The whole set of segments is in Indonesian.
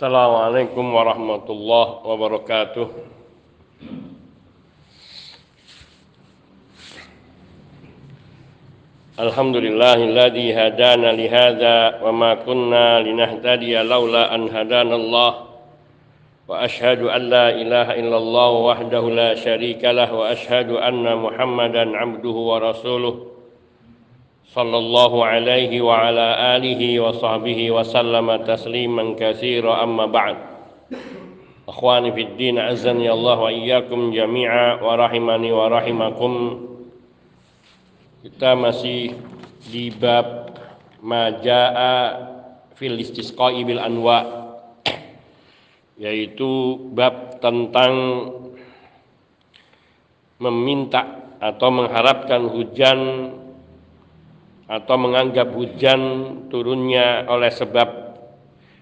Assalamualaikum warahmatullahi wabarakatuh. Alhamdulillahilladzi hadana li hadza wa ma kunna linahtadiya laula an hadana Allah. Wa ashhadu an la ilaha illallah wahdahu la syarika lah wa ashhadu anna Muhammadan abduhu wa rasuluh. Wa sahbihi wa sallama tasliman katsira amma ba'd. Akhwani fid din azani Allah wa iyyakum jami'a wa rahimani wa rahimakum. Kita masih di bab majaa fil istisqa'i bil anwa yaitu bab tentang meminta atau mengharapkan hujan atau menganggap hujan turunnya oleh sebab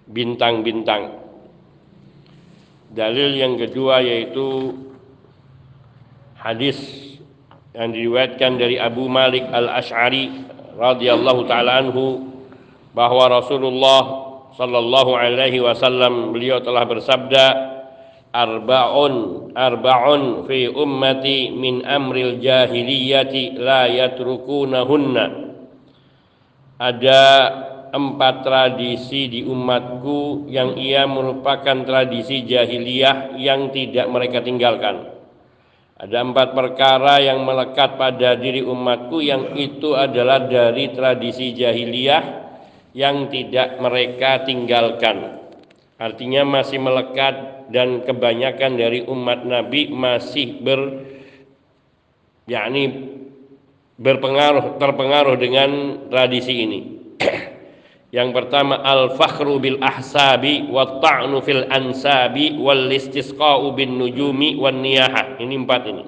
bintang-bintang. Dalil yang kedua yaitu hadis yang diriwayatkan dari Abu Malik Al-Asy'ari radhiyallahu taala anhu bahwa Rasulullah sallallahu alaihi wasallam beliau telah bersabda arba'un arba'un fi ummati min amril jahiliyati la yatrukunahunna ada empat tradisi di umatku yang ia merupakan tradisi jahiliyah yang tidak mereka tinggalkan. Ada empat perkara yang melekat pada diri umatku yang itu adalah dari tradisi jahiliyah yang tidak mereka tinggalkan. Artinya masih melekat dan kebanyakan dari umat Nabi masih ber yakni berpengaruh terpengaruh dengan tradisi ini. Yang pertama al-fakhru bil ahsabi wa ta'nu fil ansabi wal istisqa'u bin nujumi wan niyaha. Ini empat ini.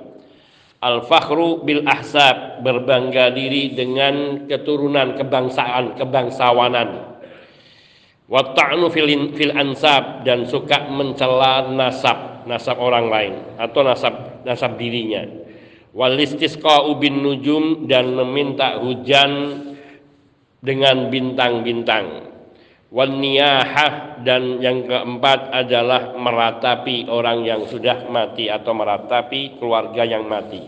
Al-fakhru bil ahsab berbangga diri dengan keturunan kebangsaan, kebangsawanan. Wa ta'nu fil, fil ansab dan suka mencela nasab, nasab orang lain atau nasab nasab dirinya wal istisqa'u bin nujum dan meminta hujan dengan bintang-bintang. Wan niyahah dan yang keempat adalah meratapi orang yang sudah mati atau meratapi keluarga yang mati.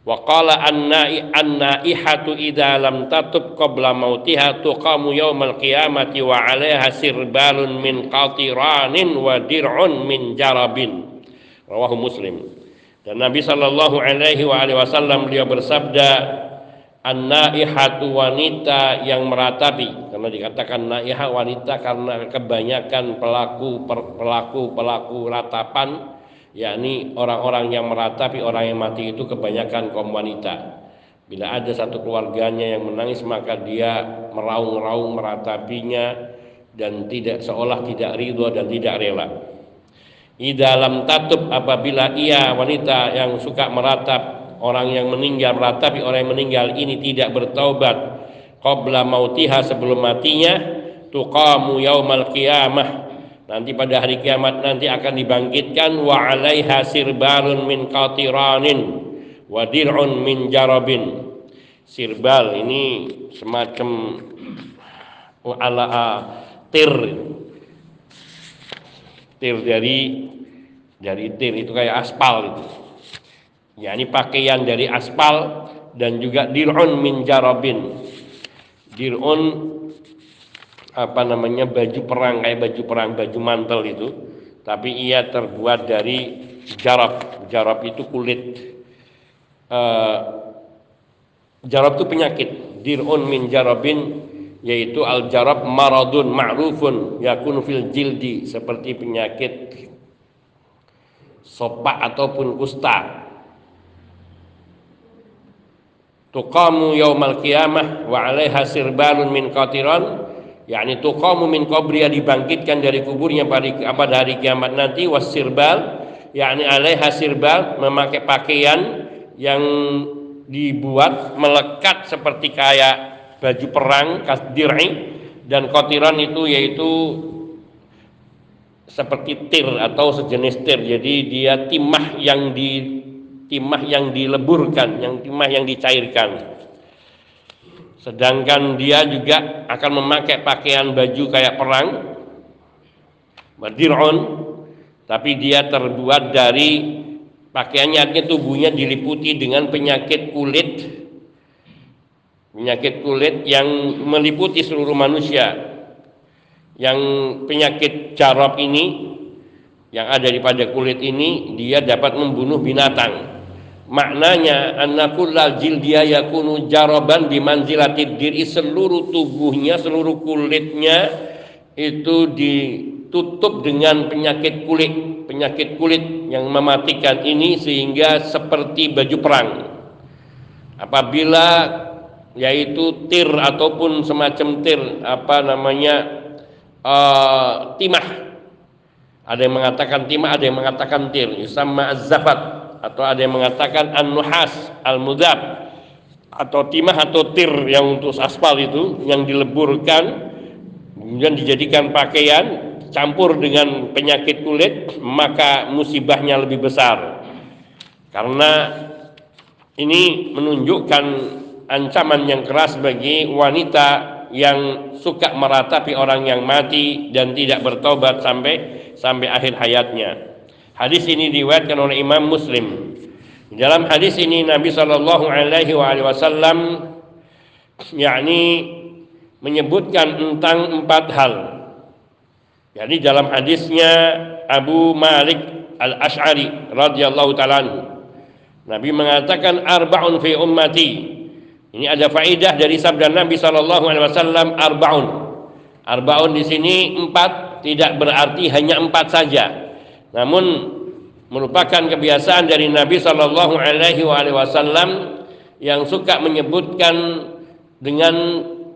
Wa qala an-naihatu idza lam tatub qabla mautiha tuqamu yaumal qiyamati wa 'alaiha sirbalun min qatiranin wa dir'un min jarabin. Rawahu muslim dan Nabi Shallallahu Alaihi Wasallam beliau bersabda, an-naihatu wanita yang meratapi. Karena dikatakan naiha wanita karena kebanyakan pelaku pelaku pelaku ratapan yakni orang-orang yang meratapi orang yang mati itu kebanyakan kaum wanita. Bila ada satu keluarganya yang menangis maka dia meraung-raung meratapinya dan tidak seolah tidak ridho dan tidak rela dalam tatub apabila ia wanita yang suka meratap orang yang meninggal meratapi orang yang meninggal ini tidak bertaubat qabla mautiha sebelum matinya tuqamu yaumal qiyamah. Nanti pada hari kiamat nanti akan dibangkitkan wa alaiha sirbalun min qatiranin wa dir'un min jarabin. Sirbal ini semacam ala tir tir dari dari tir itu kayak aspal itu. Ya ini pakaian dari aspal dan juga dirun min jarabin. Dirun apa namanya baju perang kayak baju perang baju mantel itu tapi ia terbuat dari jarab jarab itu kulit uh, jarab itu penyakit dirun min jarabin yaitu al jarab maradun ma'rufun yakun fil jildi seperti penyakit sopak ataupun kusta. Tuqamu yaumal qiyamah wa 'alaiha sirbalun min qatiran yakni tuqamu min qabriya dibangkitkan dari kuburnya pada pada hari kiamat nanti wasirbal yakni 'alaiha sirbal memakai pakaian yang dibuat melekat seperti kayak baju perang kasdir'i dan kotiran itu yaitu seperti tir atau sejenis tir. Jadi dia timah yang di timah yang dileburkan yang timah yang dicairkan. Sedangkan dia juga akan memakai pakaian baju kayak perang dir'un tapi dia terbuat dari pakaiannya tubuhnya diliputi dengan penyakit kulit penyakit kulit yang meliputi seluruh manusia. Yang penyakit jarab ini yang ada di pada kulit ini dia dapat membunuh binatang. Maknanya anna kullal jildiya yakunu jaraban bimanzilatid diri seluruh tubuhnya seluruh kulitnya itu ditutup dengan penyakit kulit. Penyakit kulit yang mematikan ini sehingga seperti baju perang. Apabila yaitu tir ataupun semacam tir apa namanya uh, timah. Ada yang mengatakan timah, ada yang mengatakan tir. Sama zafat atau ada yang mengatakan an-nuhas al-mudab atau timah atau tir yang untuk aspal itu yang dileburkan kemudian dijadikan pakaian campur dengan penyakit kulit maka musibahnya lebih besar karena ini menunjukkan ancaman yang keras bagi wanita yang suka meratapi orang yang mati dan tidak bertobat sampai sampai akhir hayatnya. Hadis ini diriwayatkan oleh Imam Muslim. Dalam hadis ini Nabi Shallallahu Alaihi Wasallam yakni menyebutkan tentang empat hal. Jadi dalam hadisnya Abu Malik Al Ash'ari radhiyallahu taala Nabi mengatakan arbaun fi ummati ini ada faidah dari sabda Nabi Shallallahu Alaihi Wasallam arbaun. Arbaun di sini empat tidak berarti hanya empat saja, namun merupakan kebiasaan dari Nabi Shallallahu Alaihi Wasallam yang suka menyebutkan dengan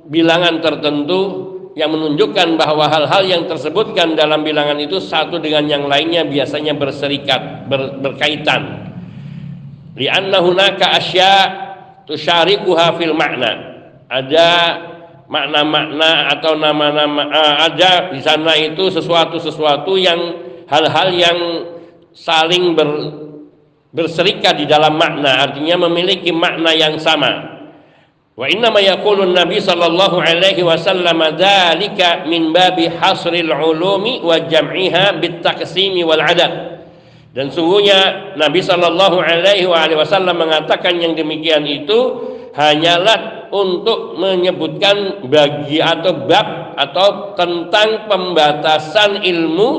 bilangan tertentu yang menunjukkan bahwa hal-hal yang tersebutkan dalam bilangan itu satu dengan yang lainnya biasanya berserikat, ber, berkaitan. Lianna hunaka asya' tusyarikuha fil makna. Ada makna-makna atau nama-nama uh, ada di sana itu sesuatu-sesuatu yang hal-hal yang saling ber, berserikat di dalam makna. Artinya memiliki makna yang sama. Wa inna ma yaqulun nabi sallallahu alaihi wasallam dzalika min babi hasril ulumi wa jam'iha bit taqsimi wal adad dan sungguhnya Nabi Shallallahu Alaihi Wasallam mengatakan yang demikian itu hanyalah untuk menyebutkan bagi atau bab atau tentang pembatasan ilmu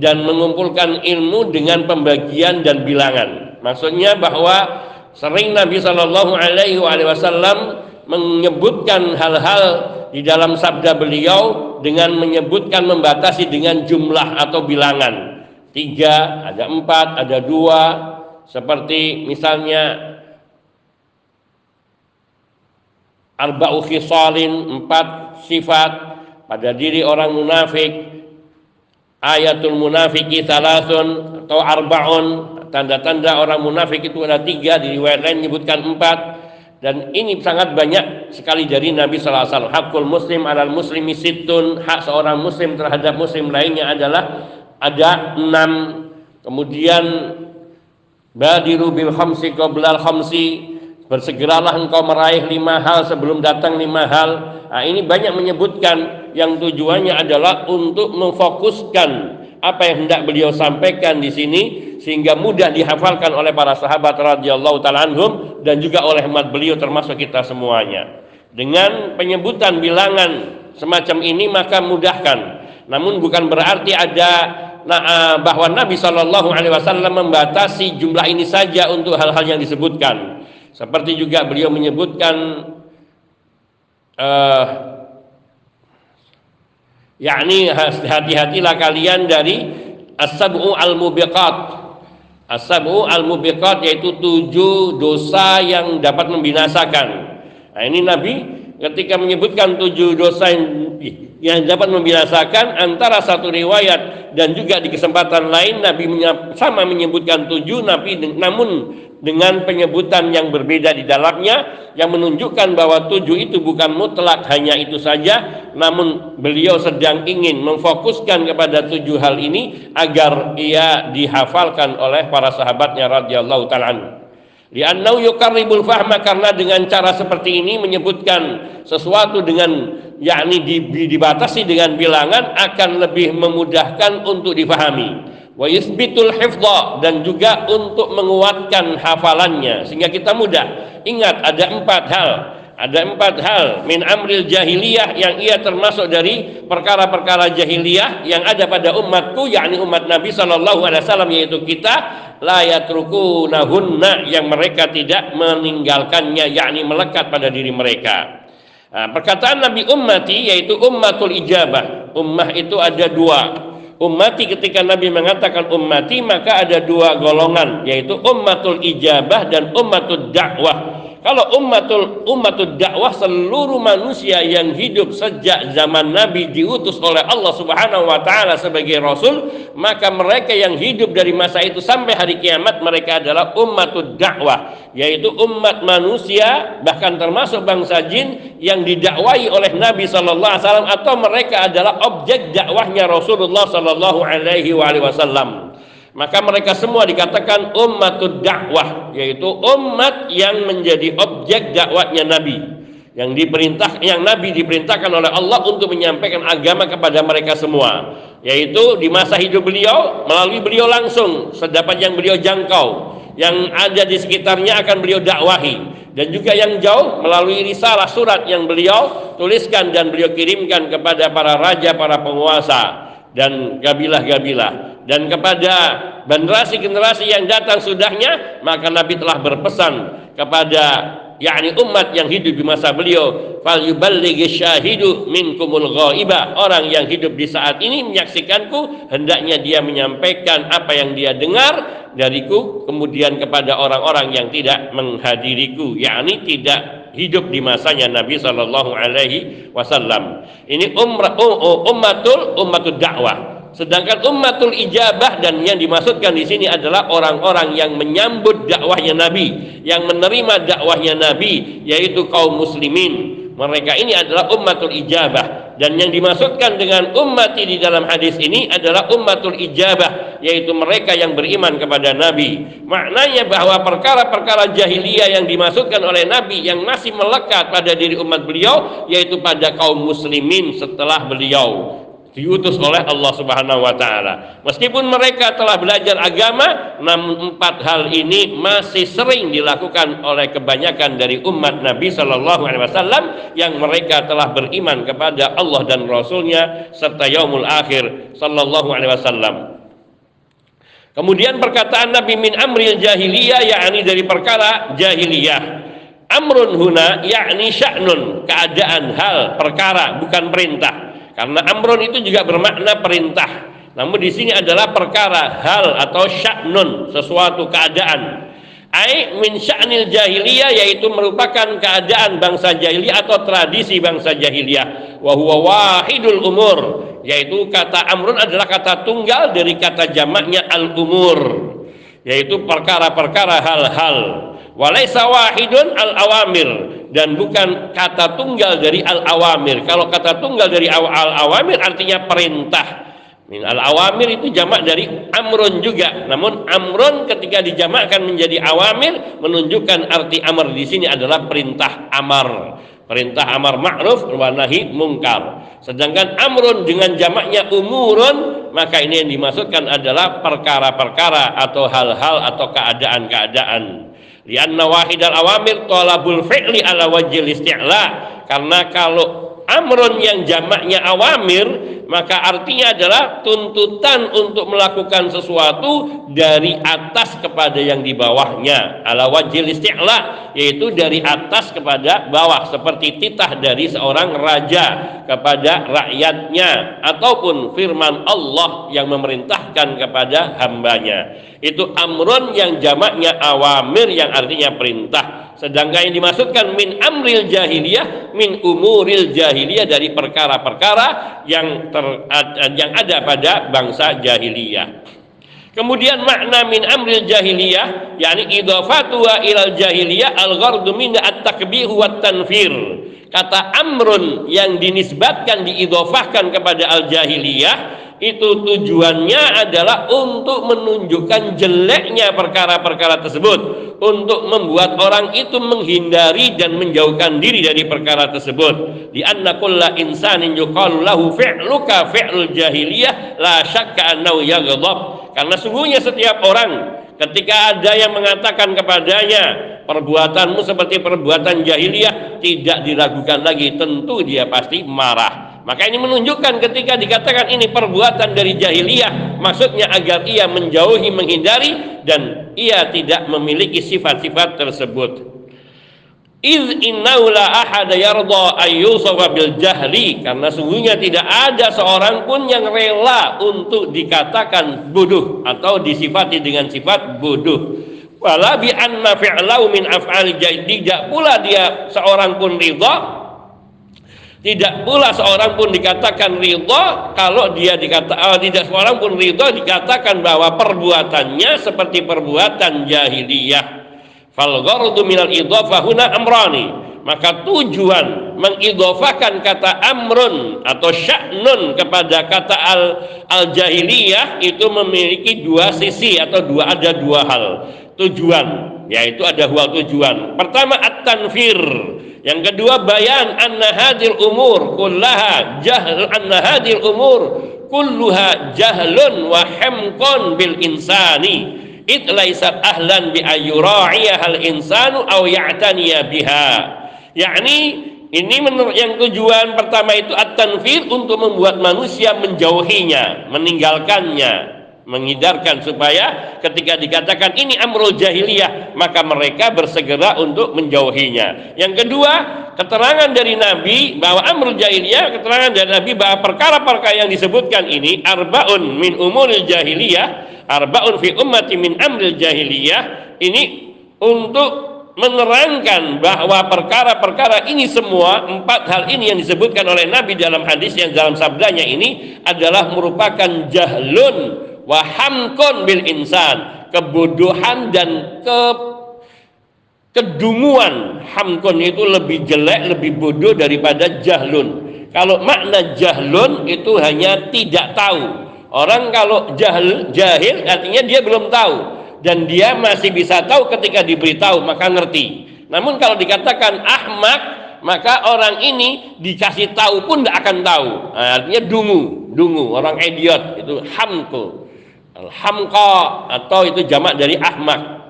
dan mengumpulkan ilmu dengan pembagian dan bilangan. Maksudnya bahwa sering Nabi Shallallahu Alaihi Wasallam menyebutkan hal-hal di dalam sabda beliau dengan menyebutkan membatasi dengan jumlah atau bilangan tiga, ada empat, ada dua, seperti misalnya arba'u khisalin, empat sifat. Pada diri orang munafik, ayatul munafiki thalathun atau arba'un, tanda-tanda orang munafik itu ada tiga, di riwayat lain menyebutkan empat, dan ini sangat banyak sekali dari Nabi Sallallahu Alaihi Wasallam. Hakul muslim alal muslimi situn, hak seorang muslim terhadap muslim lainnya adalah ada enam kemudian badiru bil khamsi qoblal khamsi bersegeralah engkau meraih lima hal sebelum datang lima hal nah, ini banyak menyebutkan yang tujuannya adalah untuk memfokuskan apa yang hendak beliau sampaikan di sini sehingga mudah dihafalkan oleh para sahabat radhiyallahu taala anhum dan juga oleh umat beliau termasuk kita semuanya. Dengan penyebutan bilangan semacam ini maka mudahkan. Namun bukan berarti ada bahwa Nabi Shallallahu Alaihi Wasallam membatasi jumlah ini saja untuk hal-hal yang disebutkan. Seperti juga beliau menyebutkan uh, yakni hati-hatilah kalian dari as-sab'u al-mubiqat. As-sab'u al-mubiqat yaitu tujuh dosa yang dapat membinasakan. Nah, ini Nabi ketika menyebutkan tujuh dosa yang, yang dapat membinasakan antara satu riwayat dan juga di kesempatan lain Nabi sama menyebutkan tujuh Nabi namun dengan penyebutan yang berbeda di dalamnya yang menunjukkan bahwa tujuh itu bukan mutlak hanya itu saja. Namun beliau sedang ingin memfokuskan kepada tujuh hal ini agar ia dihafalkan oleh para sahabatnya radhiyallahu taala Li'annau yukarribul fahma karena dengan cara seperti ini menyebutkan sesuatu dengan yakni dibatasi dengan bilangan akan lebih memudahkan untuk difahami. Wa yusbitul hifdha dan juga untuk menguatkan hafalannya sehingga kita mudah. Ingat ada empat hal. Ada empat hal. Min amril jahiliyah yang ia termasuk dari perkara-perkara jahiliyah yang ada pada umatku yakni umat Nabi Shallallahu Alaihi Wasallam yaitu kita la nahunna yang mereka tidak meninggalkannya yakni melekat pada diri mereka Nah, perkataan Nabi ummati yaitu ummatul ijabah. Ummah itu ada dua. Ummati ketika Nabi mengatakan ummati maka ada dua golongan yaitu ummatul ijabah dan ummatul dakwah. Kalau ummatul ummatul dakwah seluruh manusia yang hidup sejak zaman Nabi diutus oleh Allah Subhanahu wa taala sebagai rasul, maka mereka yang hidup dari masa itu sampai hari kiamat mereka adalah ummatul dakwah, yaitu umat manusia bahkan termasuk bangsa jin yang didakwai oleh Nabi sallallahu alaihi wasallam atau mereka adalah objek dakwahnya Rasulullah sallallahu alaihi wasallam maka mereka semua dikatakan ummatud dakwah yaitu umat yang menjadi objek dakwahnya Nabi. Yang diperintah yang Nabi diperintahkan oleh Allah untuk menyampaikan agama kepada mereka semua. Yaitu di masa hidup beliau melalui beliau langsung sedapat yang beliau jangkau. Yang ada di sekitarnya akan beliau dakwahi. Dan juga yang jauh melalui risalah surat yang beliau tuliskan dan beliau kirimkan kepada para raja para penguasa dan gabilah-gabilah dan kepada generasi-generasi yang datang sudahnya maka Nabi telah berpesan kepada yakni umat yang hidup di masa beliau fal yuballighi syahidu minkumul ghaiba orang yang hidup di saat ini menyaksikanku hendaknya dia menyampaikan apa yang dia dengar dariku kemudian kepada orang-orang yang tidak menghadiriku yakni tidak hidup di masanya Nabi Shallallahu Alaihi Wasallam. Ini umrah, ummatul ummatul dakwah. Sedangkan ummatul ijabah dan yang dimaksudkan di sini adalah orang-orang yang menyambut dakwahnya Nabi, yang menerima dakwahnya Nabi, yaitu kaum muslimin. Mereka ini adalah ummatul ijabah. Dan yang dimaksudkan dengan umat di dalam hadis ini adalah ummatul ijabah yaitu mereka yang beriman kepada Nabi. Maknanya bahwa perkara-perkara jahiliyah yang dimaksudkan oleh Nabi yang masih melekat pada diri umat beliau yaitu pada kaum muslimin setelah beliau diutus oleh Allah Subhanahu wa taala. Meskipun mereka telah belajar agama, namun empat hal ini masih sering dilakukan oleh kebanyakan dari umat Nabi Shallallahu alaihi wasallam yang mereka telah beriman kepada Allah dan Rasulnya serta yaumul akhir sallallahu alaihi wasallam. Kemudian perkataan Nabi min amril jahiliyah yakni dari perkara jahiliyah. Amrun huna yakni sya'nun, keadaan hal, perkara, bukan perintah. Karena amron itu juga bermakna perintah. Namun di sini adalah perkara hal atau sya'nun, sesuatu keadaan. Ai min sya'nil jahiliyah yaitu merupakan keadaan bangsa jahiliyah atau tradisi bangsa jahiliyah. Wa huwa wahidul umur, yaitu kata amrun adalah kata tunggal dari kata jamaknya al-umur, yaitu perkara-perkara hal-hal. Walaysa wahidun al-awamir dan bukan kata tunggal dari al-awamir. Kalau kata tunggal dari al-awamir artinya perintah. Min al-awamir itu jamak dari amrun juga. Namun amrun ketika dijamakkan menjadi awamir menunjukkan arti amr di sini adalah perintah amar. Perintah amar ma'ruf wa nahi mungkar. Sedangkan amrun dengan jamaknya umurun maka ini yang dimaksudkan adalah perkara-perkara atau hal-hal atau keadaan-keadaan. Lianna wahidal awamir talabul fi'li ala wajil isti'la. Karena kalau amrun yang jamaknya awamir maka artinya adalah tuntutan untuk melakukan sesuatu dari atas kepada yang di bawahnya. Ala wajil isti'la yaitu dari atas kepada bawah. Seperti titah dari seorang raja kepada rakyatnya. Ataupun firman Allah yang memerintahkan kepada hambanya. Itu amrun yang jamaknya awamir yang artinya perintah Sedangkan yang dimaksudkan min amril jahiliyah, min umuril jahiliyah dari perkara-perkara yang ter, yang ada pada bangsa jahiliyah. Kemudian makna min amril jahiliyah yakni idhafatu ilal jahiliyah al-ghardu min at-takbih wa tanfir. Kata amrun yang dinisbatkan diidhafahkan kepada al-jahiliyah itu tujuannya adalah untuk menunjukkan jeleknya perkara-perkara tersebut. Untuk membuat orang itu menghindari dan menjauhkan diri dari perkara tersebut. Di anna kulla insanin yuqalu lahu fi'luka fi'lul jahiliyah la syakka annahu yaghdab. Karena sungguhnya setiap orang ketika ada yang mengatakan kepadanya perbuatanmu seperti perbuatan jahiliyah tidak diragukan lagi. Tentu dia pasti marah maka ini menunjukkan ketika dikatakan ini perbuatan dari jahiliyah, maksudnya agar ia menjauhi, menghindari dan ia tidak memiliki sifat-sifat tersebut. Iz innahu la ahada yarda ayyusafa bil jahli karena sungguhnya tidak ada seorang pun yang rela untuk dikatakan bodoh atau disifati dengan sifat bodoh. Wala bi anna fi'lahu min af'al tidak pula dia seorang pun ridha tidak pula seorang pun dikatakan ridho kalau dia dikata oh, tidak seorang pun ridho dikatakan bahwa perbuatannya seperti perbuatan jahiliyah. Fal minal amrani. Maka tujuan mengidhafakan kata amrun atau sya'nun kepada kata al, al jahiliyah itu memiliki dua sisi atau dua ada dua hal. Tujuan yaitu ada dua tujuan. Pertama at-tanfir yang kedua bayan anna hadil umur kullaha jahl anna hadil umur kulluha jahlun wa hamqan bil insani. It ahlan bi hal insanu aw ya'taniya biha. Yakni ini menurut yang tujuan pertama itu at-tanfir untuk membuat manusia menjauhinya meninggalkannya mengidarkan supaya ketika dikatakan ini amrul jahiliyah maka mereka bersegera untuk menjauhinya. Yang kedua keterangan dari Nabi bahwa amrul jahiliyah keterangan dari Nabi bahwa perkara-perkara yang disebutkan ini arbaun min umuril jahiliyah arbaun fi ummati min amril jahiliyah ini untuk menerangkan bahwa perkara-perkara ini semua empat hal ini yang disebutkan oleh Nabi dalam hadis yang dalam sabdanya ini adalah merupakan jahlun wahamkon bil insan. Kebodohan dan ke kedunguan. Hamkon itu lebih jelek lebih bodoh daripada jahlun. Kalau makna jahlun itu hanya tidak tahu. Orang kalau jahil jahil artinya dia belum tahu. Dan dia masih bisa tahu ketika diberitahu maka ngerti. Namun kalau dikatakan ahmak maka orang ini dikasih tahu pun tidak akan tahu. Nah, artinya dungu dungu. Orang idiot itu hamko Al-hamqa atau itu jamak dari ahmak.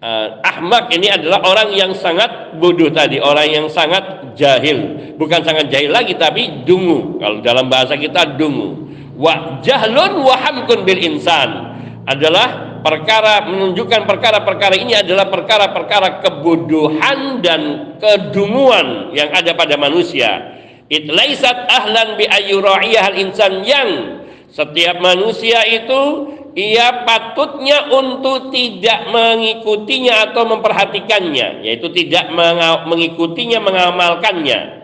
Uh, ahmak ini adalah orang yang sangat bodoh tadi, orang yang sangat jahil. Bukan sangat jahil lagi tapi dungu. Kalau dalam bahasa kita dungu. Wa jahlun wa hamkun bil insan adalah perkara menunjukkan perkara-perkara ini adalah perkara-perkara kebodohan dan kedunguan yang ada pada manusia. It laisat ahlan bi ayyura'iyah insan yang setiap manusia itu ia patutnya untuk tidak mengikutinya atau memperhatikannya, yaitu tidak mengikutinya, mengamalkannya.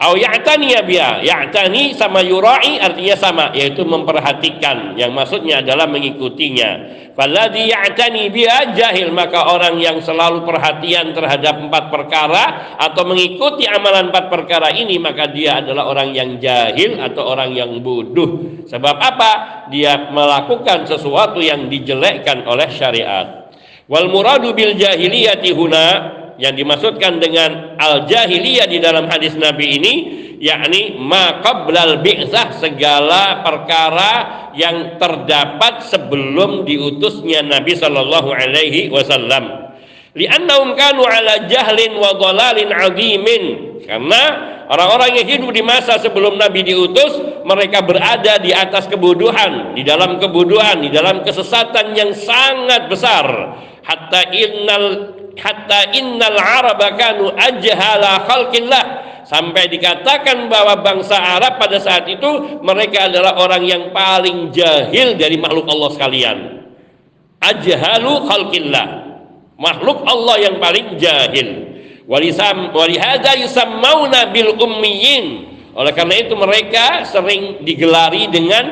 Au ya'tani ya biya. Ya'tani sama yurai artinya sama, yaitu memperhatikan. Yang maksudnya adalah mengikutinya. Falladhi ya'tani biya jahil, maka orang yang selalu perhatian terhadap empat perkara atau mengikuti amalan empat perkara ini, maka dia adalah orang yang jahil atau orang yang bodoh. Sebab apa? Dia melakukan sesuatu yang dijelekkan oleh syariat. Wal muradu bil jahiliyati huna yang dimaksudkan dengan al jahiliyah di dalam hadis Nabi ini yakni ma qablal bi'sah segala perkara yang terdapat sebelum diutusnya Nabi sallallahu alaihi wasallam. Li'annahum kanu ala jahlin wa dhalalin azimin. Karena orang-orang yang hidup di masa sebelum Nabi diutus mereka berada di atas kebodohan di dalam kebodohan di dalam kesesatan yang sangat besar. Hatta innal hatta innal araba kanu ajhala khalqillah. Sampai dikatakan bahwa bangsa Arab pada saat itu mereka adalah orang yang paling jahil dari makhluk Allah sekalian. Ajhalu khalqillah. Makhluk Allah yang paling jahil. Walihada yusammauna bil ummiyin oleh karena itu mereka sering digelari dengan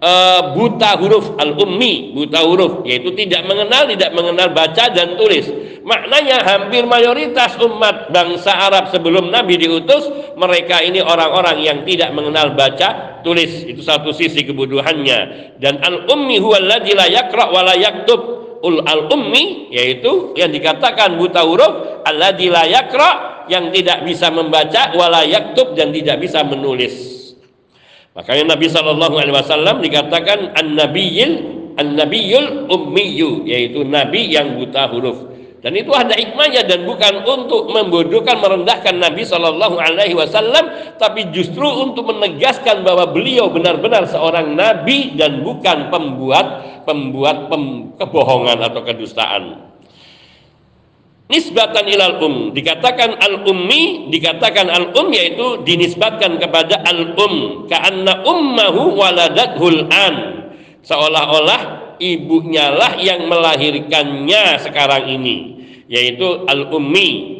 uh, buta huruf al-ummi, buta huruf, yaitu tidak mengenal, tidak mengenal baca dan tulis. Maknanya hampir mayoritas umat bangsa Arab sebelum Nabi diutus, mereka ini orang-orang yang tidak mengenal baca tulis. Itu satu sisi kebodohannya. Dan al-ummi huwa alladzi la yaqra wa la yaktub. Ul al-ummi yaitu yang dikatakan buta huruf alladzi la yaqra yang tidak bisa membaca wala yaktub dan tidak bisa menulis. Makanya Nabi Shallallahu Alaihi Wasallam dikatakan an nabiyil an nabiyul ummiyu yaitu nabi yang buta huruf. Dan itu ada hikmahnya dan bukan untuk membodohkan merendahkan Nabi Shallallahu Alaihi Wasallam, tapi justru untuk menegaskan bahwa beliau benar-benar seorang nabi dan bukan pembuat pembuat pem, kebohongan atau kedustaan nisbatan ilal um. Dikatakan al ummi dikatakan al um yaitu dinisbatkan kepada al um. Karena ummahu waladathul an. Seolah-olah ibunya lah yang melahirkannya sekarang ini yaitu al ummi.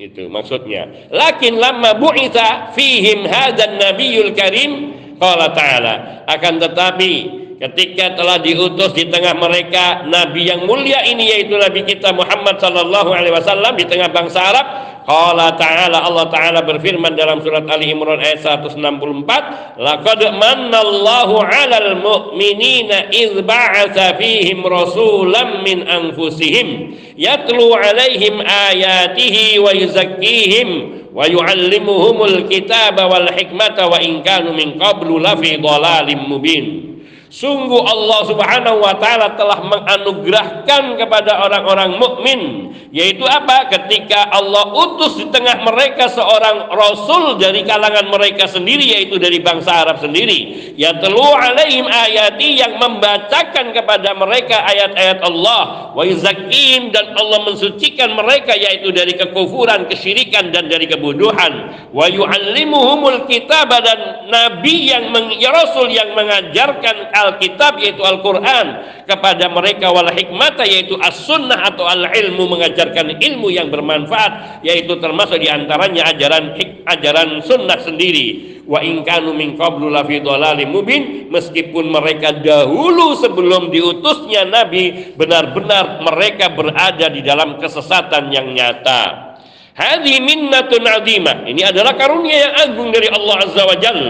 Itu maksudnya. Lakin lama bu'itha fihim hadan nabiyul karim qala ta'ala. Akan tetapi ketika telah diutus di tengah mereka nabi yang mulia ini yaitu nabi kita Muhammad sallallahu alaihi wasallam di tengah bangsa Arab Qala ta'ala Allah ta'ala berfirman dalam surat Ali Imran ayat 164 Laqad mannallahu 'alal mu'minina idh ba'atha fihim rasulam min anfusihim yatlu 'alaihim ayatihi wa yuzakkihim wa yu'allimuhumul kitaba wal hikmata wa in kanu min qablu lafi dhalalim mubin Sungguh Allah Subhanahu wa taala telah menganugerahkan kepada orang-orang mukmin yaitu apa? Ketika Allah utus di tengah mereka seorang rasul dari kalangan mereka sendiri yaitu dari bangsa Arab sendiri. Ya telu alaihim ayati yang membacakan kepada mereka ayat-ayat Allah wa dan Allah mensucikan mereka yaitu dari kekufuran, kesyirikan dan dari kebodohan. Wa yuallimuhumul kitab dan nabi yang ya rasul yang mengajarkan Alkitab yaitu Al-Quran kepada mereka wal hikmata yaitu as-sunnah atau al-ilmu mengajarkan ilmu yang bermanfaat yaitu termasuk di antaranya ajaran ajaran sunnah sendiri. Wa in kanu min qablu lafi mubin meskipun mereka dahulu sebelum diutusnya nabi benar-benar mereka berada di dalam kesesatan yang nyata Hadhi minnatun azimah. Ini adalah karunia yang agung dari Allah Azza wa Jal.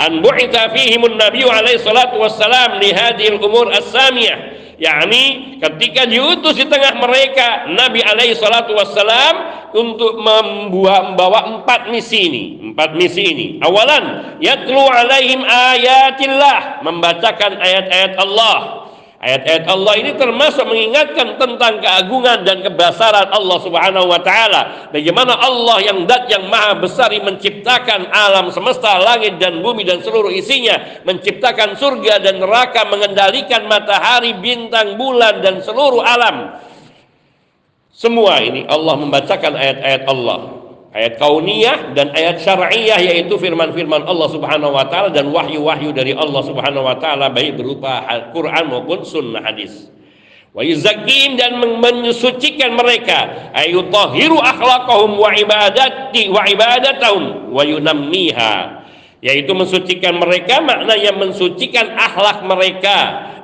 An bu'itha fihimun Nabi alaihi salatu wassalam li hadhil umur as-samiyah. yakni ketika diutus di tengah mereka Nabi alaihi salatu wassalam untuk membuat membawa empat misi ini empat misi ini awalan yatlu alaihim ayatillah membacakan ayat-ayat Allah Ayat-ayat Allah ini termasuk mengingatkan tentang keagungan dan kebesaran Allah Subhanahu wa taala. Bagaimana Allah yang dat yang maha besar menciptakan alam semesta, langit dan bumi dan seluruh isinya, menciptakan surga dan neraka, mengendalikan matahari, bintang, bulan dan seluruh alam. Semua ini Allah membacakan ayat-ayat Allah ayat kauniyah dan ayat syar'iyah yaitu firman-firman Allah Subhanahu wa taala dan wahyu-wahyu dari Allah Subhanahu wa taala baik berupa Al-Qur'an maupun sunnah hadis. Wa yuzakim dan mensucikan mereka ayutahiru akhlaqahum wa ibadati wa ibadatahum wa yunammiha yaitu mensucikan mereka maknanya mensucikan akhlak mereka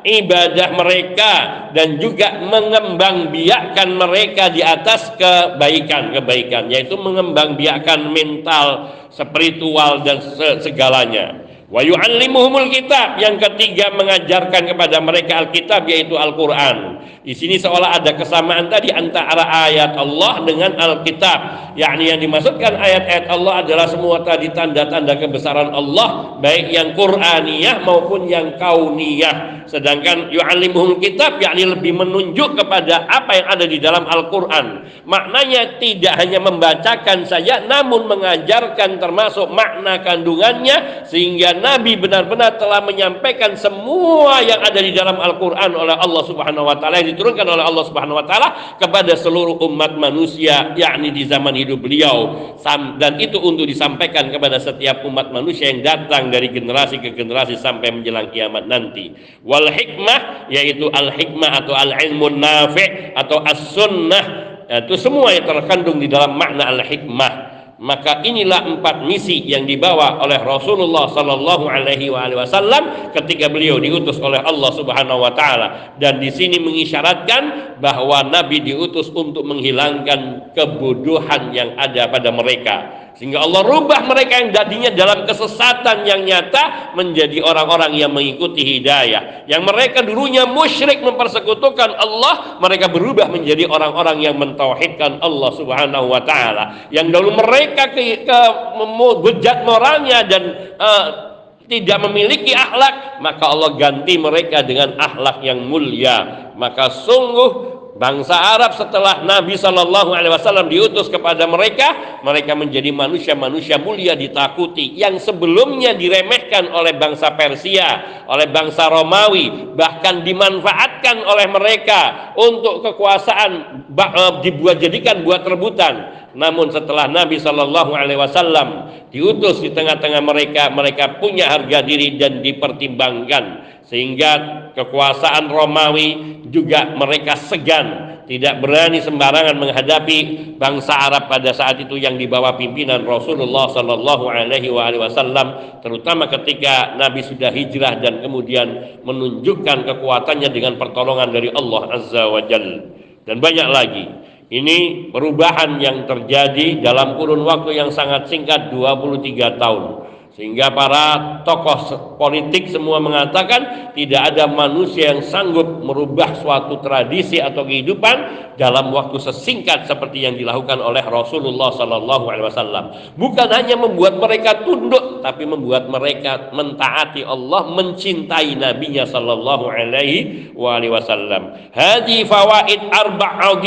ibadah mereka dan juga mengembangbiakkan mereka di atas kebaikan-kebaikan yaitu mengembangbiakkan mental, spiritual dan segalanya. Wa yu'allimuhumul kitab. Yang ketiga mengajarkan kepada mereka Alkitab yaitu Al-Qur'an. Di sini seolah ada kesamaan tadi antara ayat Allah dengan Alkitab. Yakni yang dimaksudkan ayat-ayat Allah adalah semua tadi tanda-tanda kebesaran Allah baik yang Qur'aniyah maupun yang kauniyah. Sedangkan yu'allimuhumul kitab yakni lebih menunjuk kepada apa yang ada di dalam Al-Qur'an. Maknanya tidak hanya membacakan saja namun mengajarkan termasuk makna kandungannya sehingga Nabi benar-benar telah menyampaikan semua yang ada di dalam Al-Qur'an oleh Allah Subhanahu wa taala yang diturunkan oleh Allah Subhanahu wa taala kepada seluruh umat manusia yakni di zaman hidup beliau dan itu untuk disampaikan kepada setiap umat manusia yang datang dari generasi ke generasi sampai menjelang kiamat nanti. Wal hikmah yaitu al hikmah atau al ilmu nafi' atau as sunnah itu semua yang terkandung di dalam makna al hikmah maka inilah empat misi yang dibawa oleh Rasulullah Sallallahu Alaihi Wasallam ketika beliau diutus oleh Allah Subhanahu Wa Taala. Dan di sini mengisyaratkan bahwa Nabi diutus untuk menghilangkan kebodohan yang ada pada mereka sehingga Allah rubah mereka yang tadinya dalam kesesatan yang nyata menjadi orang-orang yang mengikuti hidayah. Yang mereka dulunya musyrik mempersekutukan Allah, mereka berubah menjadi orang-orang yang mentauhidkan Allah Subhanahu wa taala. Yang dulu mereka ke, ke bejat moralnya dan uh, tidak memiliki akhlak, maka Allah ganti mereka dengan akhlak yang mulia. Maka sungguh bangsa Arab setelah Nabi Shallallahu Alaihi Wasallam diutus kepada mereka, mereka menjadi manusia-manusia mulia ditakuti yang sebelumnya diremehkan oleh bangsa Persia, oleh bangsa Romawi, bahkan dimanfaatkan oleh mereka untuk kekuasaan eh, dibuat jadikan buat rebutan. Namun setelah Nabi Shallallahu Alaihi Wasallam diutus di tengah-tengah mereka, mereka punya harga diri dan dipertimbangkan. Sehingga kekuasaan Romawi juga mereka segan tidak berani sembarangan menghadapi bangsa Arab pada saat itu yang dibawa pimpinan Rasulullah Sallallahu Alaihi Wasallam terutama ketika Nabi sudah hijrah dan kemudian menunjukkan kekuatannya dengan pertolongan dari Allah Azza wa Jal. Dan banyak lagi ini perubahan yang terjadi dalam kurun waktu yang sangat singkat 23 tahun sehingga para tokoh politik semua mengatakan tidak ada manusia yang sanggup merubah suatu tradisi atau kehidupan dalam waktu sesingkat seperti yang dilakukan oleh Rasulullah Sallallahu Alaihi Wasallam. Bukan hanya membuat mereka tunduk, tapi membuat mereka mentaati Allah, mencintai Nabi-Nya Sallallahu Alaihi Wasallam. Hadi fawaid arba'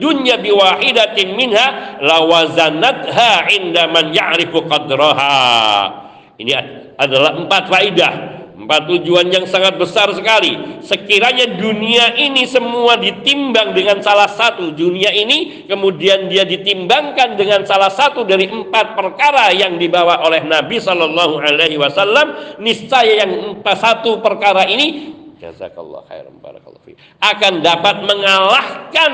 dunya biwahidatin minha lawazanatha inda man ya'rifu qad qadraha. Ini adalah empat faidah, empat tujuan yang sangat besar sekali. Sekiranya dunia ini semua ditimbang dengan salah satu dunia ini, kemudian dia ditimbangkan dengan salah satu dari empat perkara yang dibawa oleh Nabi Shallallahu Alaihi Wasallam, niscaya yang empat satu perkara ini, akan dapat mengalahkan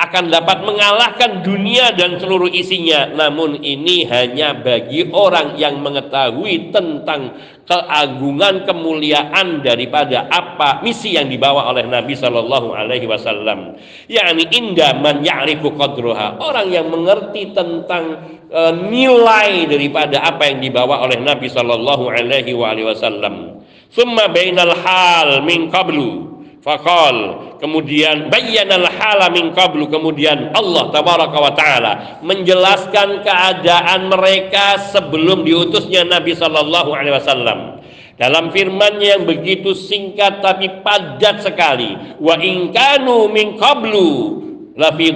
akan dapat mengalahkan dunia dan seluruh isinya. Namun ini hanya bagi orang yang mengetahui tentang keagungan kemuliaan daripada apa misi yang dibawa oleh Nabi Shallallahu Alaihi Wasallam. yakni indah man ya'rifu qadruha. Orang yang mengerti tentang e, nilai daripada apa yang dibawa oleh Nabi Shallallahu Alaihi Wasallam. Summa bainal hal min qablu Fakal kemudian bayyanal hala min qablu. Kemudian Allah tabaraka wa taala menjelaskan keadaan mereka sebelum diutusnya Nabi sallallahu alaihi wasallam. Dalam firman yang begitu singkat tapi padat sekali. Wa in kanu min qablu lafi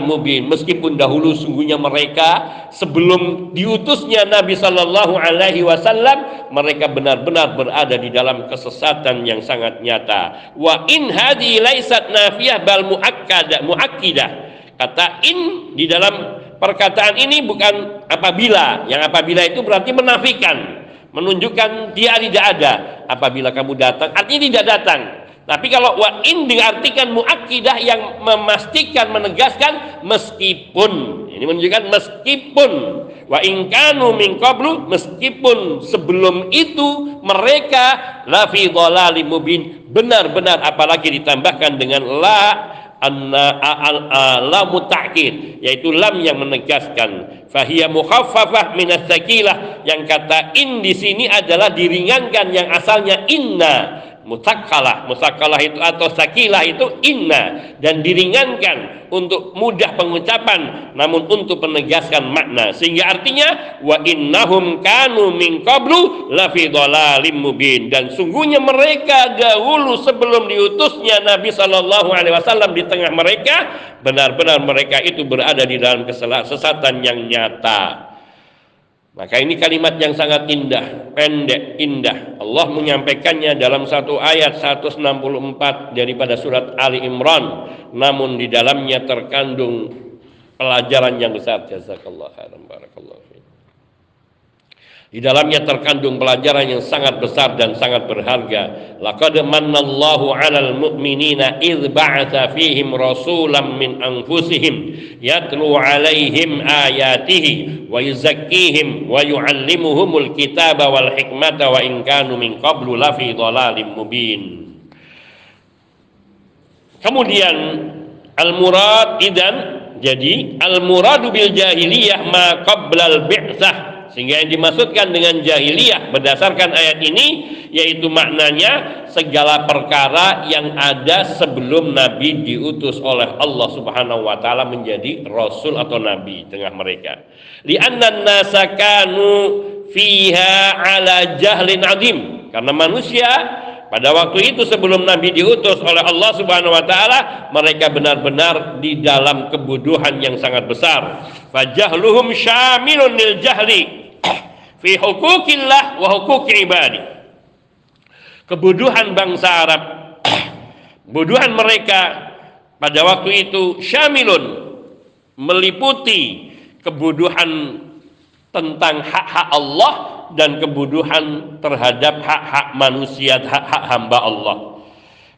mubin. Meskipun dahulu sungguhnya mereka sebelum diutusnya Nabi sallallahu alaihi wasallam mereka benar-benar berada di dalam kesesatan yang sangat nyata. Wa in hadi laisat nafiyah bal muakkada muakkidah. Kata in di dalam perkataan ini bukan apabila. Yang apabila itu berarti menafikan menunjukkan dia tidak ada. Apabila kamu datang artinya tidak datang tapi kalau wa in diartikan muakkidah yang memastikan menegaskan meskipun. Ini menunjukkan meskipun. Wa in kanu min qablu meskipun sebelum itu mereka la fi dhalalim mubin. Benar-benar apalagi ditambahkan dengan la anna la muta'kid yaitu lam yang menegaskan. Fahiya mukhaffafah yang kata in di sini adalah diringankan yang asalnya inna musakalah musakalah itu atau sakilah itu inna. Dan diringankan untuk mudah pengucapan namun untuk menegaskan makna. Sehingga artinya wa innahum kanu min qablu lafi dhalalim mubin. Dan sungguhnya mereka dahulu sebelum diutusnya Nabi sallallahu alaihi wasallam di tengah mereka benar-benar mereka itu berada di dalam kesesatan yang nyata maka ini kalimat yang sangat indah, pendek, indah. Allah menyampaikannya dalam satu ayat 164 daripada surat Ali Imran. Namun di dalamnya terkandung pelajaran yang besar. Jazakallah khairan barakallahu Di dalamnya terkandung pelajaran yang sangat besar dan sangat berharga. Laqad manallahu 'alal mu'minina idh ba'atha fihim rasulan min anfusihim yatlu 'alaihim ayatihi wa yuzakkihim wa yu'allimuhumul kitaba wal hikmata wa in kanu min qablu lafi dhalalim mubin. Kemudian al-murad idan jadi al-muradu bil jahiliyah ma qabla al-bi'tsah sehingga yang dimaksudkan dengan jahiliyah berdasarkan ayat ini yaitu maknanya segala perkara yang ada sebelum Nabi diutus oleh Allah Subhanahu wa taala menjadi rasul atau nabi tengah mereka. Li'anna nasakanu fiha ala jahlin adim. Karena manusia pada waktu itu sebelum Nabi diutus oleh Allah Subhanahu wa taala, mereka benar-benar di dalam kebuduhan yang sangat besar. Fajahluhum syamilun lil jahli fi hukukillah wa ibadi. Kebuduhan bangsa Arab, kebuduhan mereka pada waktu itu syamilun meliputi kebuduhan tentang hak-hak Allah dan kebuduhan terhadap hak-hak manusia, hak-hak hamba Allah.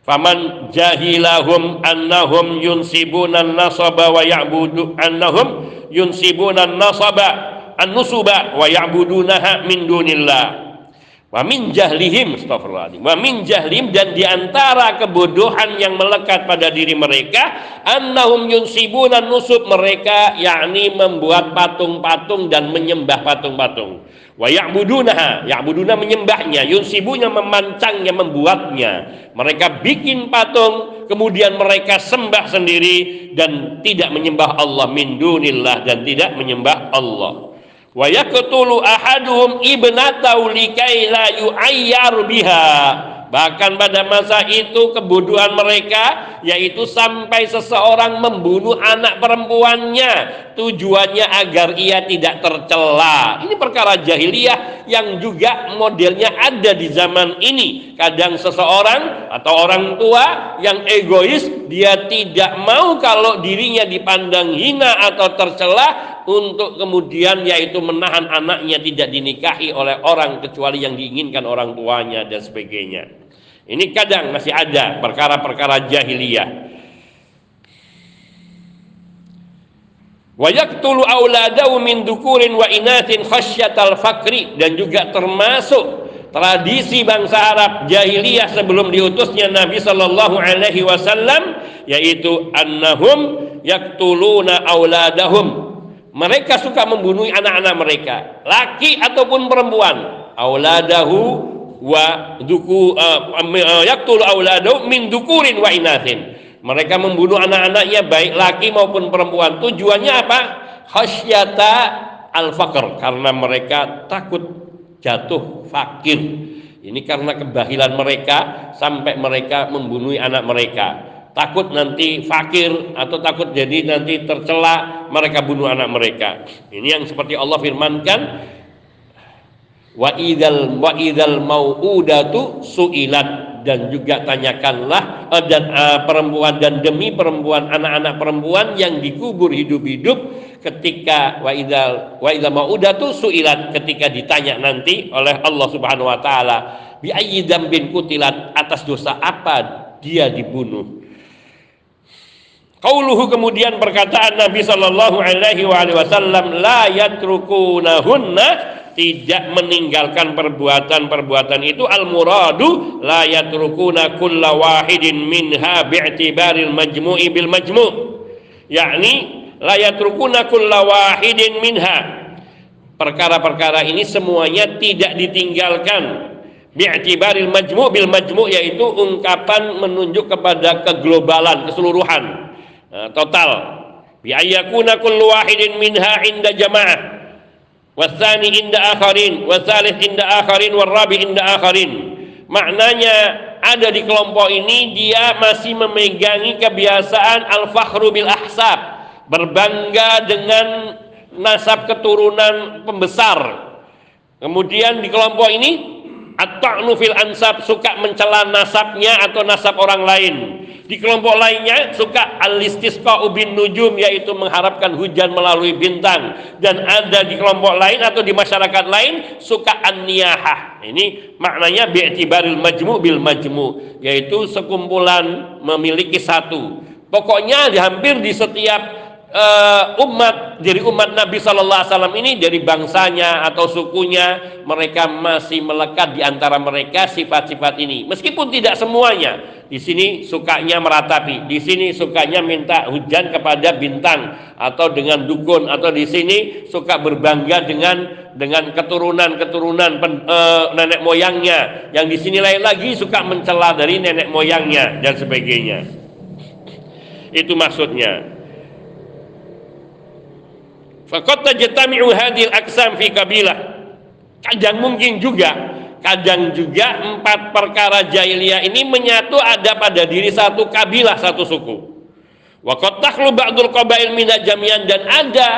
Faman jahilahum annahum yunsibuna nasaba wa ya'budu annahum yunsibuna nasaba an-nusuba wa ya'budunaha min dunillah. Wa min jahlihim astagfirullahaladzim. Wa min jahlihim dan di antara kebodohan yang melekat pada diri mereka annahum yunsibuna nusub mereka yakni membuat patung-patung dan menyembah patung-patung. Wa ya'budunaha, ya'buduna menyembahnya, yunsibunya memancangnya, membuatnya. Mereka bikin patung, kemudian mereka sembah sendiri dan tidak menyembah Allah min dunillah dan tidak menyembah Allah wa yaqtulu ahaduhum ibnatahu likai la yu'ayyar biha. Bahkan pada masa itu kebodohan mereka yaitu sampai seseorang membunuh anak perempuannya tujuannya agar ia tidak tercela. Ini perkara jahiliyah yang juga modelnya ada di zaman ini. Kadang seseorang atau orang tua yang egois dia tidak mau kalau dirinya dipandang hina atau tercela untuk kemudian yaitu menahan anaknya tidak dinikahi oleh orang kecuali yang diinginkan orang tuanya dan sebagainya. Ini kadang masih ada perkara-perkara jahiliyah. Wa yaqtulu auladahu min dukurin wa inatin khasyatal fakri. Dan juga termasuk tradisi bangsa Arab jahiliyah sebelum diutusnya Nabi sallallahu alaihi wasallam yaitu annahum yaqtuluna auladahum. Mereka suka membunuh anak-anak mereka laki ataupun perempuan. Auladahu wa duku uh, yaktul auladu min dukurin wa inatin. Mereka membunuh anak-anaknya baik laki maupun perempuan. Tujuannya apa? Khasyata al-faqr karena mereka takut jatuh fakir. Ini karena kebahilan mereka sampai mereka membunuh anak mereka. Takut nanti fakir atau takut jadi nanti tercela mereka bunuh anak mereka. Ini yang seperti Allah firmankan wa idzal wa idzal mauudatu suilat dan juga tanyakanlah uh, dan uh, perempuan dan demi perempuan anak-anak perempuan yang dikubur hidup-hidup ketika wa idzal wa idzal mauudatu suilat ketika ditanya nanti oleh Allah Subhanahu wa taala bi ayyi dzambin kutilat atas dosa apa dia dibunuh? Qauluhu kemudian perkataan Nabi sallallahu alaihi wasallam la yatrukunahunna tidak meninggalkan perbuatan-perbuatan itu al muradu la yatrukuna kulla wahidin minha bi'tibaril majmu'i bil majmu' yakni la yatrukuna kulla wahidin minha. Perkara-perkara ini semuanya tidak ditinggalkan. Bi'tibaril majmu' bil majmu' yaitu ungkapan menunjuk kepada keglobalan keseluruhan. Nah, total. Bi ayyakuna kullu wahidin minha inda jamaah wasani inda akharin wasalis inda akharin warabi inda akharin maknanya ada di kelompok ini dia masih memegangi kebiasaan al-fakhru bil ahsab berbangga dengan nasab keturunan pembesar. Kemudian di kelompok ini atau fil ansab suka mencela nasabnya atau nasab orang lain Di kelompok lainnya suka al-istisqa ubin nujum yaitu mengharapkan hujan melalui bintang dan ada di kelompok lain atau di masyarakat lain suka an-niyahah. Ini maknanya bi'tibaril majmu bil majmu yaitu sekumpulan memiliki satu. Pokoknya hampir di setiap uh, umat dari umat Nabi Shallallahu Alaihi Wasallam ini dari bangsanya atau sukunya mereka masih melekat di antara mereka sifat-sifat ini. Meskipun tidak semuanya di sini sukanya meratapi di sini sukanya minta hujan kepada bintang atau dengan dukun atau di sini suka berbangga dengan dengan keturunan-keturunan uh, nenek moyangnya. Yang di sini lain lagi suka mencela dari nenek moyangnya dan sebagainya. Itu maksudnya Fakot tajtami'u hadil aksam fi kabilah. Kadang mungkin juga, kadang juga empat perkara jahiliyah ini menyatu ada pada diri satu kabilah, satu suku. Wakot takhlu ba'dul qabail minat jamian dan ada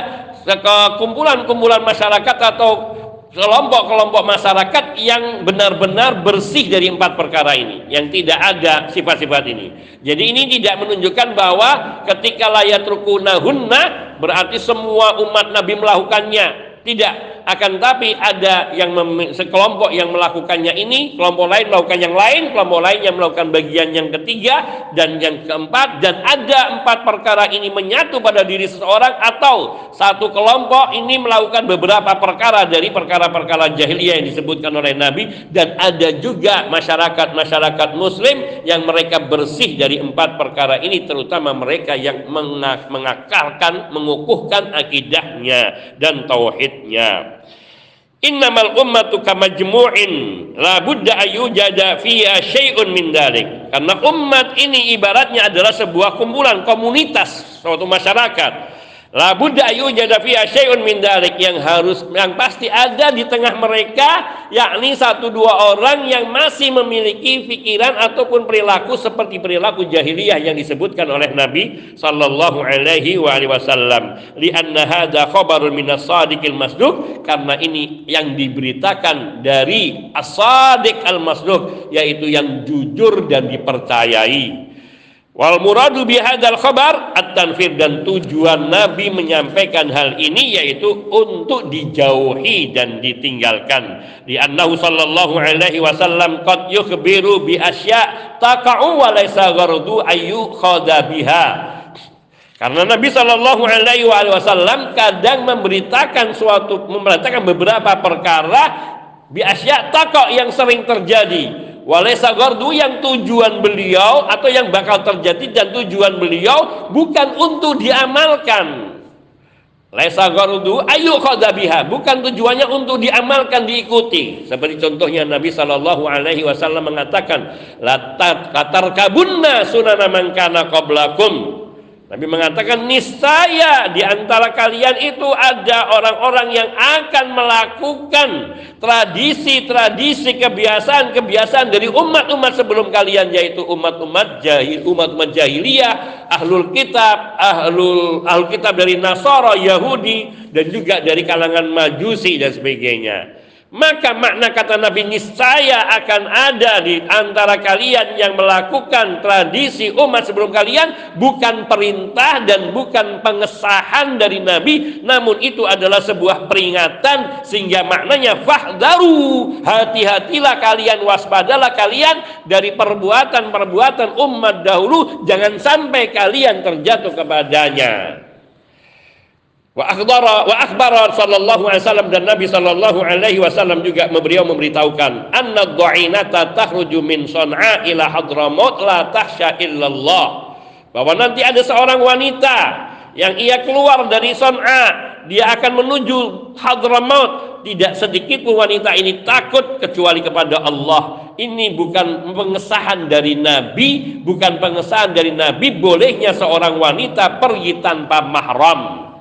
kumpulan-kumpulan masyarakat atau kelompok-kelompok masyarakat yang benar-benar bersih dari empat perkara ini yang tidak ada sifat-sifat ini. Jadi ini tidak menunjukkan bahwa ketika layat rukunahunna berarti semua umat Nabi melakukannya. Tidak akan tapi ada yang sekelompok yang melakukannya ini, kelompok lain melakukan yang lain, kelompok lain yang melakukan bagian yang ketiga dan yang keempat dan ada empat perkara ini menyatu pada diri seseorang atau satu kelompok ini melakukan beberapa perkara dari perkara-perkara jahiliyah yang disebutkan oleh Nabi dan ada juga masyarakat-masyarakat muslim yang mereka bersih dari empat perkara ini terutama mereka yang mengakalkan, mengukuhkan akidahnya dan tauhidnya. Innamal ummatu kamajmu'in la budda ayyujada fiha syai'un min dalik. Karena umat ini ibaratnya adalah sebuah kumpulan komunitas suatu masyarakat La budda yujada fiha syai'un min dalik yang harus yang pasti ada di tengah mereka yakni satu dua orang yang masih memiliki pikiran ataupun perilaku seperti perilaku jahiliyah yang disebutkan oleh Nabi sallallahu alaihi wa alihi wasallam. Lianna hadza khabarun minas sadiqil masduq karena ini yang diberitakan dari as-sadiq al-masduq yaitu yang jujur dan dipercayai. Wal muradu bihadzal khabar at-tanfir dan tujuan Nabi menyampaikan hal ini yaitu untuk dijauhi dan ditinggalkan. Di annahu sallallahu alaihi wasallam qad yukhbiru bi asya taqa'u wa laysa ghardu ayu khada biha. Karena Nabi Shallallahu Alaihi Wasallam kadang memberitakan suatu memberitakan beberapa perkara bi asya takok yang sering terjadi Walaysa gardu yang tujuan beliau atau yang bakal terjadi dan tujuan beliau bukan untuk diamalkan. Laisa gardu ayu qadabiha bukan tujuannya untuk diamalkan diikuti. Seperti contohnya Nabi sallallahu alaihi wasallam mengatakan la tatarkabunna sunana man Nabi mengatakan niscaya di antara kalian itu ada orang-orang yang akan melakukan tradisi-tradisi kebiasaan-kebiasaan dari umat-umat sebelum kalian yaitu umat-umat jahil umat-umat jahiliyah, ahlul kitab, ahlul ahlul kitab dari Nasara, Yahudi dan juga dari kalangan Majusi dan sebagainya. Maka makna kata Nabi niscaya akan ada di antara kalian yang melakukan tradisi umat sebelum kalian bukan perintah dan bukan pengesahan dari Nabi namun itu adalah sebuah peringatan sehingga maknanya fahdaru hati-hatilah kalian waspadalah kalian dari perbuatan-perbuatan umat dahulu jangan sampai kalian terjatuh kepadanya. Wa akhbara wa akhbara sallallahu alaihi wasallam dan Nabi sallallahu alaihi wasallam juga beliau memberitahukan anna dhainata takhruju min San'a ila Hadramaut la tahsya illallah. Bahwa nanti ada seorang wanita yang ia keluar dari San'a, dia akan menuju Hadramaut. Tidak sedikit pun wanita ini takut kecuali kepada Allah. Ini bukan pengesahan dari Nabi, bukan pengesahan dari Nabi bolehnya seorang wanita pergi tanpa mahram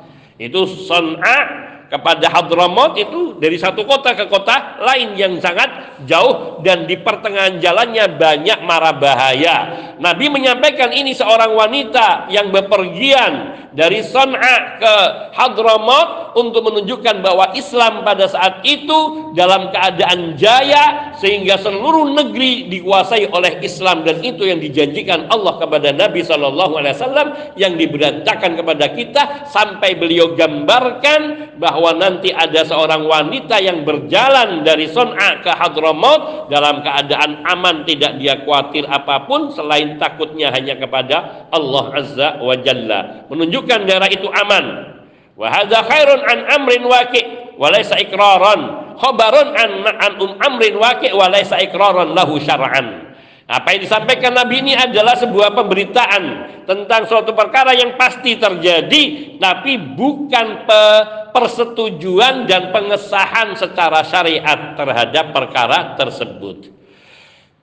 itu Son'a kepada Hadramaut itu dari satu kota ke kota lain yang sangat jauh dan di pertengahan jalannya banyak mara bahaya. Nabi menyampaikan ini seorang wanita yang bepergian dari Son'a ke Hadramaut untuk menunjukkan bahwa Islam pada saat itu dalam keadaan jaya sehingga seluruh negeri dikuasai oleh Islam dan itu yang dijanjikan Allah kepada Nabi Shallallahu Alaihi Wasallam yang diberitakan kepada kita sampai beliau gambarkan bahwa nanti ada seorang wanita yang berjalan dari Son'a ke Hadramaut dalam keadaan aman tidak dia khawatir apa pun selain takutnya hanya kepada Allah Azza wa Jalla. Menunjukkan daerah itu aman wa hadza khairun an amrin waqi' walaysa ikraran khabarun an an um amrin waqi' walaysa ikraran lahu syar'an apa yang disampaikan Nabi ini adalah sebuah pemberitaan tentang suatu perkara yang pasti terjadi tapi bukan pe persetujuan dan pengesahan secara syariat terhadap perkara tersebut.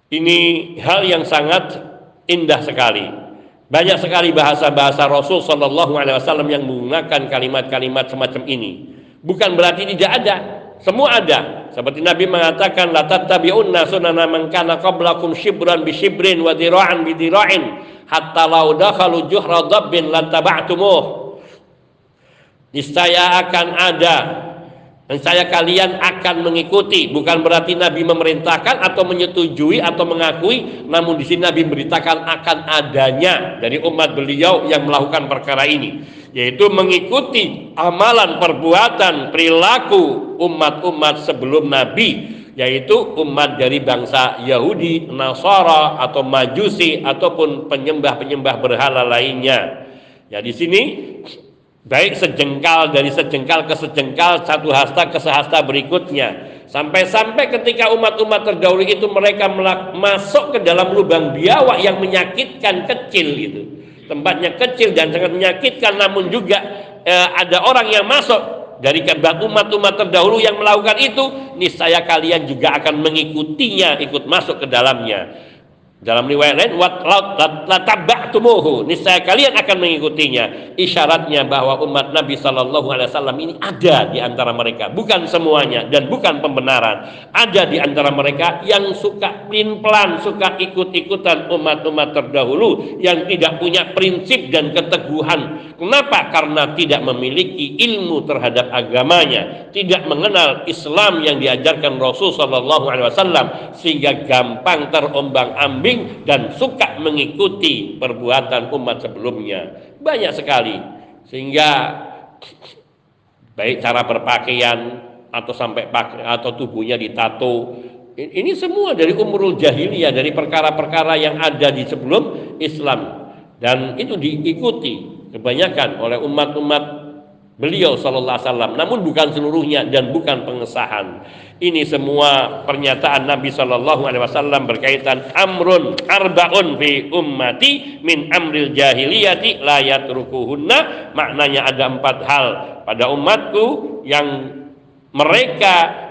Ini hal yang sangat indah sekali. Banyak sekali bahasa-bahasa Rasul Shallallahu Alaihi Wasallam yang menggunakan kalimat-kalimat semacam ini. Bukan berarti tidak ada semua ada. Seperti Nabi mengatakan la tattabi'unna sunana man kana qablakum shibran bi shibrin wa dira'an bi dira'in hatta law dakhalu juhra dabbin lattaba'tumuh niscaya akan ada dan saya kalian akan mengikuti bukan berarti Nabi memerintahkan atau menyetujui atau mengakui namun di sini Nabi memberitakan akan adanya dari umat beliau yang melakukan perkara ini yaitu mengikuti amalan perbuatan perilaku umat-umat sebelum Nabi yaitu umat dari bangsa Yahudi, Nasara atau Majusi ataupun penyembah-penyembah berhala lainnya. Ya di sini baik sejengkal dari sejengkal ke sejengkal satu hasta ke sehasta berikutnya. Sampai-sampai ketika umat-umat terdahulu itu mereka masuk ke dalam lubang biawak yang menyakitkan kecil itu. Tempatnya kecil dan sangat menyakitkan namun juga eh, ada orang yang masuk. Dari umat-umat terdahulu yang melakukan itu niscaya kalian juga akan mengikutinya ikut masuk ke dalamnya dalam riwayat lain lataba'tumuhu niscaya kalian akan mengikutinya. Isyaratnya bahwa umat Nabi Shallallahu alaihi wasallam ini ada di antara mereka, bukan semuanya dan bukan pembenaran. Ada di antara mereka yang suka plan suka ikut-ikutan umat-umat terdahulu yang tidak punya prinsip dan keteguhan. Kenapa? Karena tidak memiliki ilmu terhadap agamanya, tidak mengenal Islam yang diajarkan Rasul Shallallahu alaihi wasallam sehingga gampang terombang-ambing dan suka mengikuti perbuatan umat sebelumnya. Banyak sekali. Sehingga baik cara berpakaian atau sampai pakai atau tubuhnya ditato ini semua dari umurul jahiliyah dari perkara-perkara yang ada di sebelum Islam dan itu diikuti kebanyakan oleh umat-umat beliau sallallahu alaihi wasallam. Namun bukan seluruhnya dan bukan pengesahan. Ini semua pernyataan Nabi sallallahu alaihi wasallam berkaitan amrun arbaun fi ummati min amril jahiliyati la yatrukuhunna. Maknanya ada empat hal pada umatku yang mereka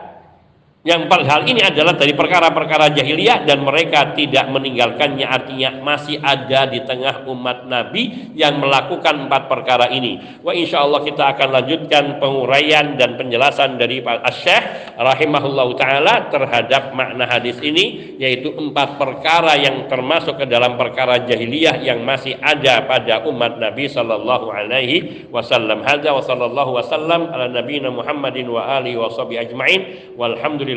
yang hal ini adalah dari perkara-perkara jahiliyah dan mereka tidak meninggalkannya artinya masih ada di tengah umat Nabi yang melakukan empat perkara ini. Wa insya Allah kita akan lanjutkan penguraian dan penjelasan dari Pak Asyih rahimahullah taala terhadap makna hadis ini yaitu empat perkara yang termasuk ke dalam perkara jahiliyah yang masih ada pada umat Nabi sallallahu alaihi wasallam. Hadza wa sallallahu wasallam ala nabiyina Muhammadin wa alihi wa ajmain. Walhamdulillah